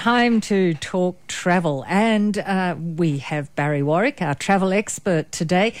time to talk travel, and uh, we have Barry Warwick, our travel expert today.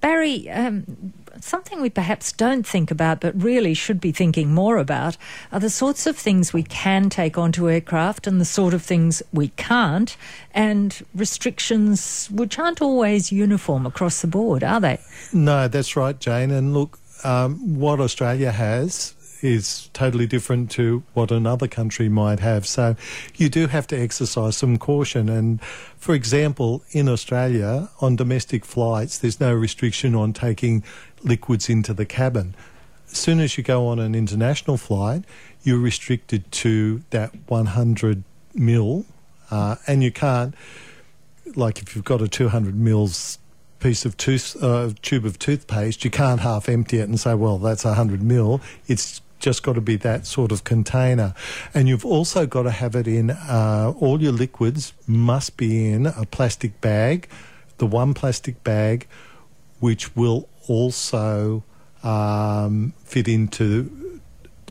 Barry, um, something we perhaps don't think about but really should be thinking more about are the sorts of things we can take onto aircraft and the sort of things we can't, and restrictions which aren't always uniform across the board, are they? No, that's right, Jane. And look, um, what Australia has is totally different to what another country might have. So you do have to exercise some caution. And for example, in Australia, on domestic flights, there's no restriction on taking liquids into the cabin. As soon as you go on an international flight, you're restricted to that 100 mil, uh, and you can't, like if you've got a 200 mils piece of tooth, uh, tube of toothpaste, you can't half empty it and say, well, that's 100 mil. It's just got to be that sort of container. And you've also got to have it in, uh, all your liquids must be in a plastic bag, the one plastic bag, which will also um, fit into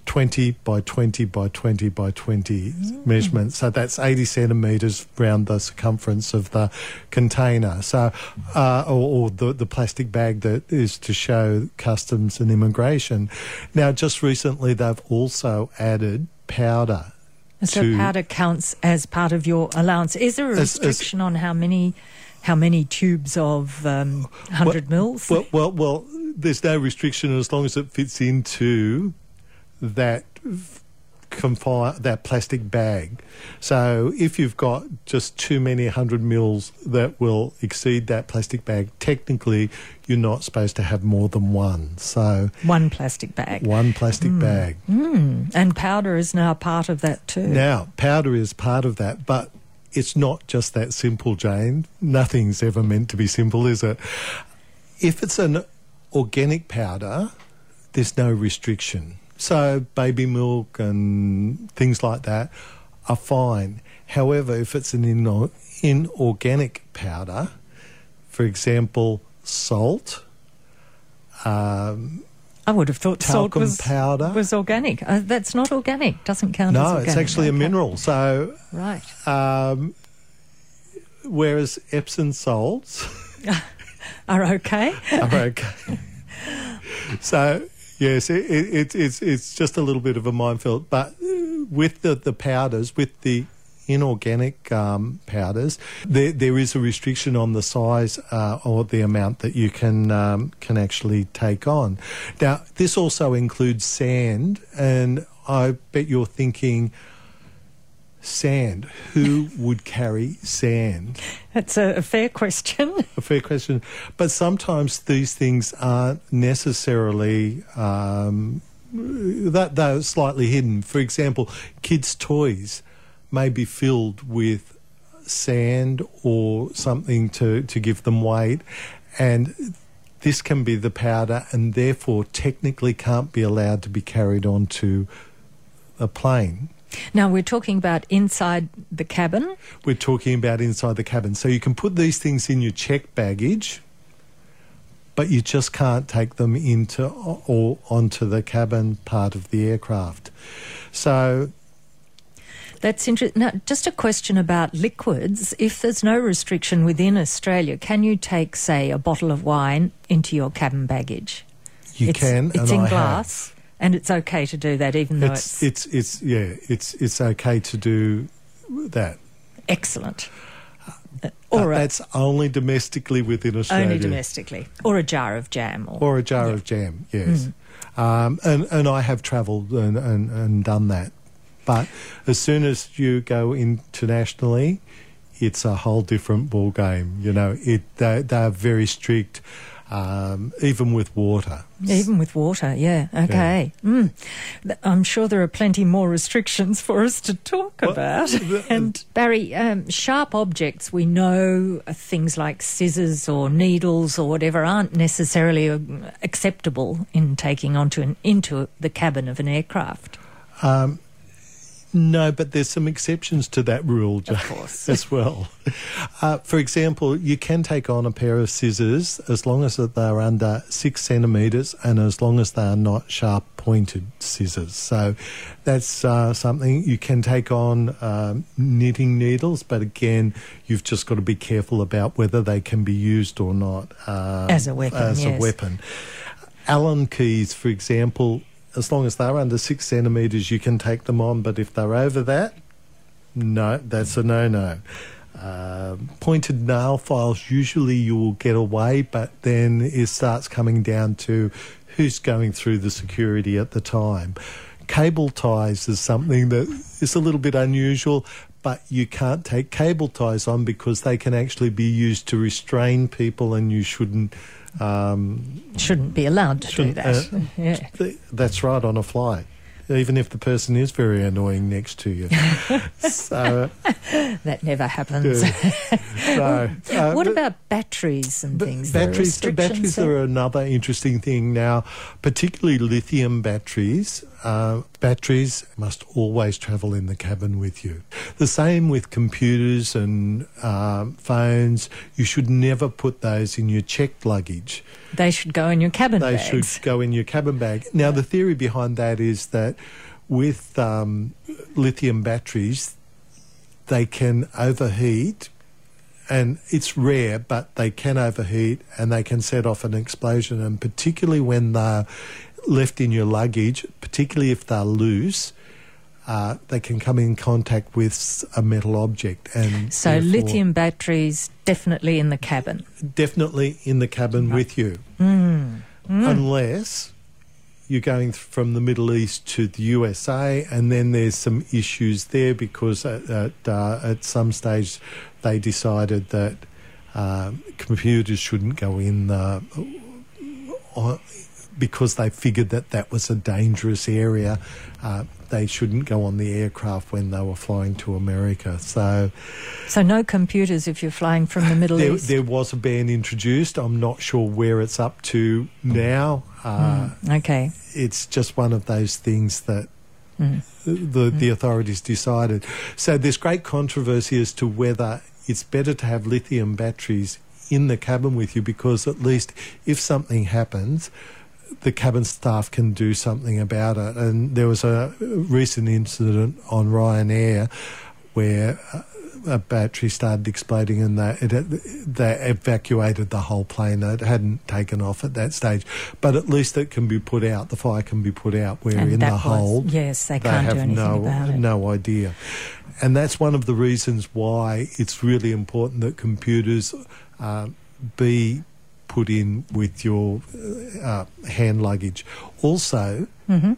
20 by 20 by 20 by 20 mm. measurement. So that's 80 centimetres round the circumference of the container. So, uh, or, or the, the plastic bag that is to show customs and immigration. Now, just recently, they've also added powder. So powder counts as part of your allowance. Is there a restriction as, on how many? How many tubes of um, 100 well, mils? Well, well, well, there's no restriction as long as it fits into that confine that plastic bag. So if you've got just too many hundred mils that will exceed that plastic bag, technically you're not supposed to have more than one. So one plastic bag. One plastic mm. bag. Mm. And powder is now part of that too. Now powder is part of that, but it's not just that simple, Jane. Nothing's ever meant to be simple, is it? If it's an organic powder, there's no restriction. So baby milk and things like that are fine. However, if it's an inorganic powder, for example, salt, um, I would have thought salt was, powder. was organic. Uh, that's not organic. Doesn't count no, as organic. it's actually okay. a mineral. So right. Um, whereas Epsom salts are okay. are okay. so Yes, it, it, it's it's just a little bit of a minefield, but with the, the powders, with the inorganic um, powders, there there is a restriction on the size uh, or the amount that you can um, can actually take on. Now, this also includes sand, and I bet you're thinking sand. Who would carry sand? That's a, a, fair question. A fair question. But sometimes these things aren't necessarily. Um, that they're slightly hidden. For example, kids' toys may be filled with sand or something to, to give them weight, and this can be the powder, and therefore technically can't be allowed to be carried onto a plane. Now, we're talking about inside the cabin. We're talking about inside the cabin. So you can put these things in your checked baggage, but you just can't take them into or onto the cabin part of the aircraft. So that's interesting. Now, just a question about liquids. If there's no restriction within Australia, can you take, say, a bottle of wine into your cabin baggage? You it's, can. It's in I glass. Have. And it's okay to do that, even though it's it's it's, it's yeah, it's it's okay to do that. Excellent. Uh, or uh, that's only domestically within Australia. Only domestically, or a jar of jam, or, or a jar yeah. of jam. Yes, mm. um, and and I have travelled and, and, and done that. But as soon as you go internationally, it's a whole different ball game. You know, it they, they are very strict um, even with water. Even with water, yeah. Okay. Yeah. Mm. I'm sure there are plenty more restrictions for us to talk well, about. and Barry, um, sharp objects we know things like scissors or needles or whatever aren't necessarily uh, acceptable in taking onto an, into the cabin of an aircraft. Um, No, but there's some exceptions to that rule, course. as well. Uh, for example, you can take on a pair of scissors as long as they're under six centimetres and as long as they are not sharp pointed scissors. So that's uh, something you can take on um, knitting needles, but again, you've just got to be careful about whether they can be used or not um, As a weapon, As yes. a weapon. Allen keys, for example, as long as they're under six centimetres, you can take them on, but if they're over that, no, that's a no no. Uh, pointed nail files, usually you will get away, but then it starts coming down to who's going through the security at the time. Cable ties is something that is a little bit unusual, but you can't take cable ties on because they can actually be used to restrain people, and you shouldn't. Um, Shouldn't be allowed to do that. uh, yeah. th- that's right on a flight, even if the person is very annoying next to you. so, That never happens. so uh, what about batteries and things? Batteries, batteries are another interesting thing now, particularly lithium batteries. Uh, batteries must always travel in the cabin with you. The same with computers and um, phones. You should never put those in your checked luggage. They should go in your cabin They bags. should go in your cabin bag. Now, the theory behind that is that with um, lithium batteries, they can overheat, and it's rare, but they can overheat and they can set off an explosion. And particularly when they're left in your luggage, particularly if they're loose, uh, they can come in contact with a metal object. And So lithium batteries definitely in the cabin. definitely in the cabin with you, Mm. unless you're going from the Middle East to the USA, and then there's some issues there because at at, uh, at some stage they decided that um, computers shouldn't go in the. Because they figured that that was a dangerous area, uh, they shouldn't go on the aircraft when they were flying to America. So, So no computers if you're flying from the Middle there, East. there was a ban introduced. I'm not sure where it's up to now. Uh, okay. It's just one of those things that Mm. the the authorities decided. So there's great controversy as to whether it's better to have lithium batteries in the cabin with you because at least if something happens, the cabin staff can do something about it. And there was a recent incident on Ryanair where uh, a battery started exploding and they, it, they evacuated the whole plane. It hadn't taken off at that stage, but at least it can be put out. The fire can be put out. Where And in the was- hold, yes, they they can't do anything no about it. no idea. And that's one of the reasons why it's really important that computers uh, be put in with your uh, hand luggage. Also, hmm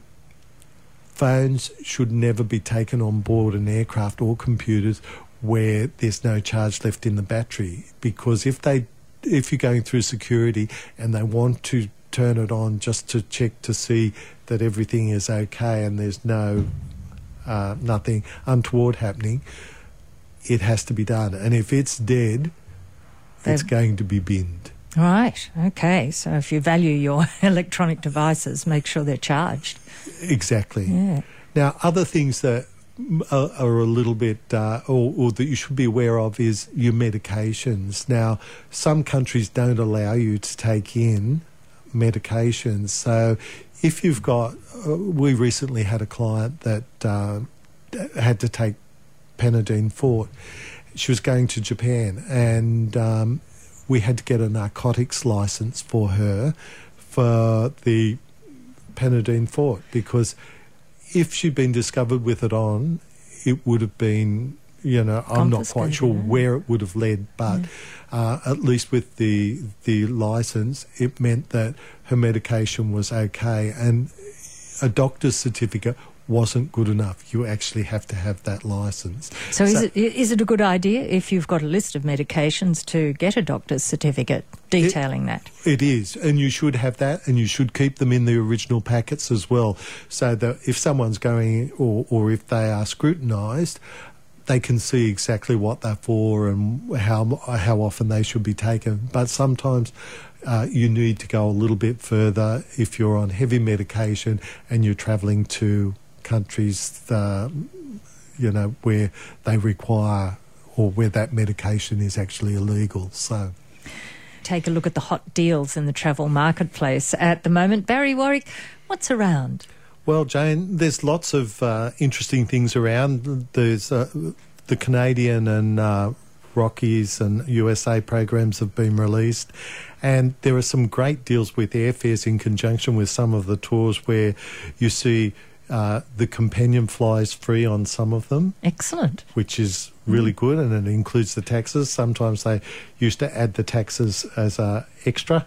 phones should never be taken on board an aircraft or computers where there's no charge left in the battery. Because if they if you're going through security and they want to turn it on just to check to see that everything is okay and there's no uh, nothing untoward happening it has to be done. And if it's dead it's They've- going to be binned Right. Okay. So if you value your electronic devices, make sure they're charged. exactly Yeah. Now, other things that are, are a little bit, uh, or, or that you should be aware of, is your medications. Now, some countries don't allow you to take in medications. So, if you've got, uh, we recently had a client that uh, had to take Panadeine Forte. She was going to Japan, and um, we had to get a narcotics license for her for the Panadeine Forte because if she'd been discovered with it on, it would have been, you know, I'm not quite sure where it would have led, but uh, at least with the the license, it meant that her medication was okay, and a doctor's certificate wasn't good enough. You actually have to have that license. So, is So- it is it a good idea if you've got a list of medications to get a doctor's certificate detailing that? It is, and you should have that, and you should keep them in the original packets as well, so that if someone's going or or if they are scrutinised, they can see exactly what they're for and how how often they should be taken. But sometimes. Uh, you need to go a little bit further if you're on heavy medication and you're travelling to countries uh, you know, where they require or where that medication is actually illegal. So take a look at the hot deals in the travel marketplace at the moment. Barry Warwick, what's around? Well, Jane, there's lots of uh, interesting things around. There's uh, the Canadian and uh, Rockies and USA programs have been released. And there are some great deals with airfares in conjunction with some of the tours where you see uh, the companion flies free on some of them. Excellent. Which is really mm. good, and it includes the taxes. Sometimes they used to add the taxes as a extra,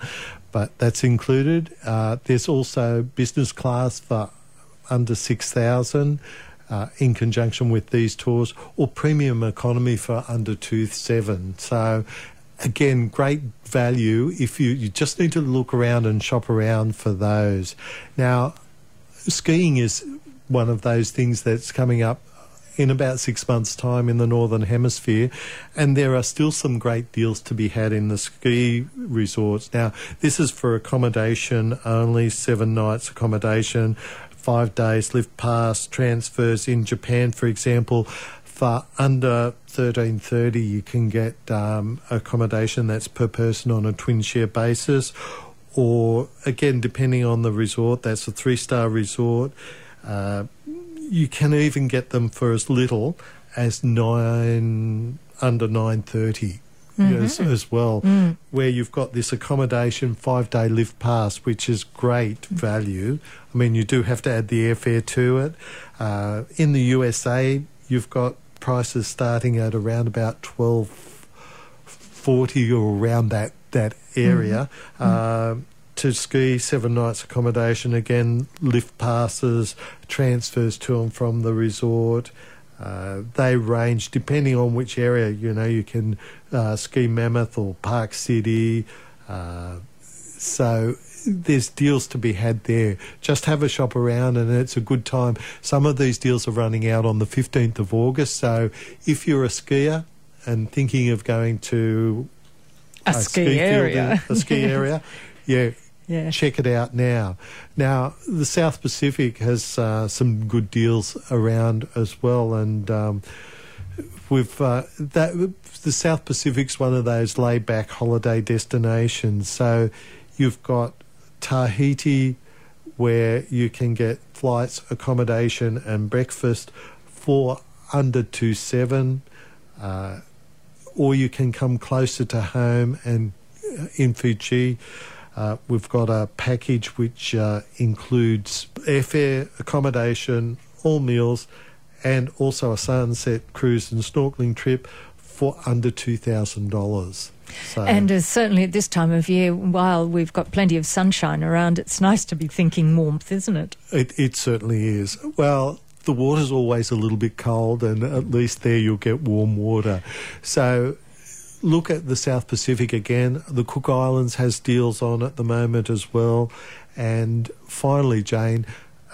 but that's included. Uh, there's also business class for under six thousand. Uh, in conjunction with these tours, or premium economy for under two seven. So, again, great value if you, you just need to look around and shop around for those. Now, skiing is one of those things that's coming up in about six months' time in the Northern Hemisphere, and there are still some great deals to be had in the ski resorts. Now, this is for accommodation only, seven nights accommodation, five days lift pass, transfers in Japan, for example. For under thirteen thirty, you can get um, accommodation that's per person on a twin share basis, or again, depending on the resort, that's a three star resort. Uh, you can even get them for as little as nine under nine thirty. Mm-hmm. As, as, well, mm. where you've got this accommodation five day lift pass, which is great value. I mean, you do have to add the airfare to it. Uh, in the USA, you've got prices starting at around about twelve forty or around that that area. Mm-hmm. Uh, to ski, seven nights accommodation again, lift passes, transfers to and from the resort. Uh, they range depending on which area. You know, you can uh, ski Mammoth or Park City. Uh, so there's deals to be had there. Just have a shop around and it's a good time. Some of these deals are running out on the 15th of August. So if you're a skier and thinking of going to a, a ski, ski area, a ski area, yeah, yeah. check it out now. Now, the South Pacific has uh, some good deals around as well, and um, we've uh, that the South Pacific's one of those laid back holiday destinations. So you've got Tahiti, where you can get flights, accommodation, and breakfast for under two seven. Uh, or you can come closer to home and uh, in Fiji. Uh, we've got a package which uh, includes airfare, accommodation, all meals, and also a sunset cruise and snorkeling trip for under $2,000. So, and uh, certainly at this time of year, while we've got plenty of sunshine around, it's nice to be thinking warmth, isn't it? It, it certainly is. Well, the water's always a little bit cold, and at least there you'll get warm water. So look at the South Pacific again. The Cook Islands has deals on at the moment as well. And finally, Jane,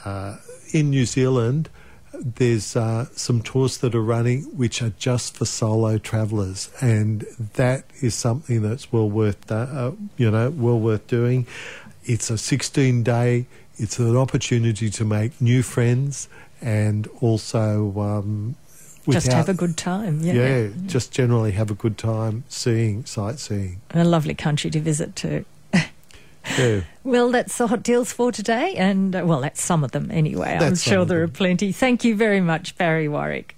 uh, in New Zealand, there's uh, some tours that are running which are just for solo travellers, and that is something that's well worth uh, you know well worth doing. It's a 16 day. It's an opportunity to make new friends and also um, Without, just have a good time. Yeah. yeah, just generally have a good time seeing, sightseeing. And a lovely country to visit too. yeah. Well, that's the hot deals for today, and uh, well, that's some of them anyway. That's I'm sure there are plenty. Thank you very much, Barry Warwick.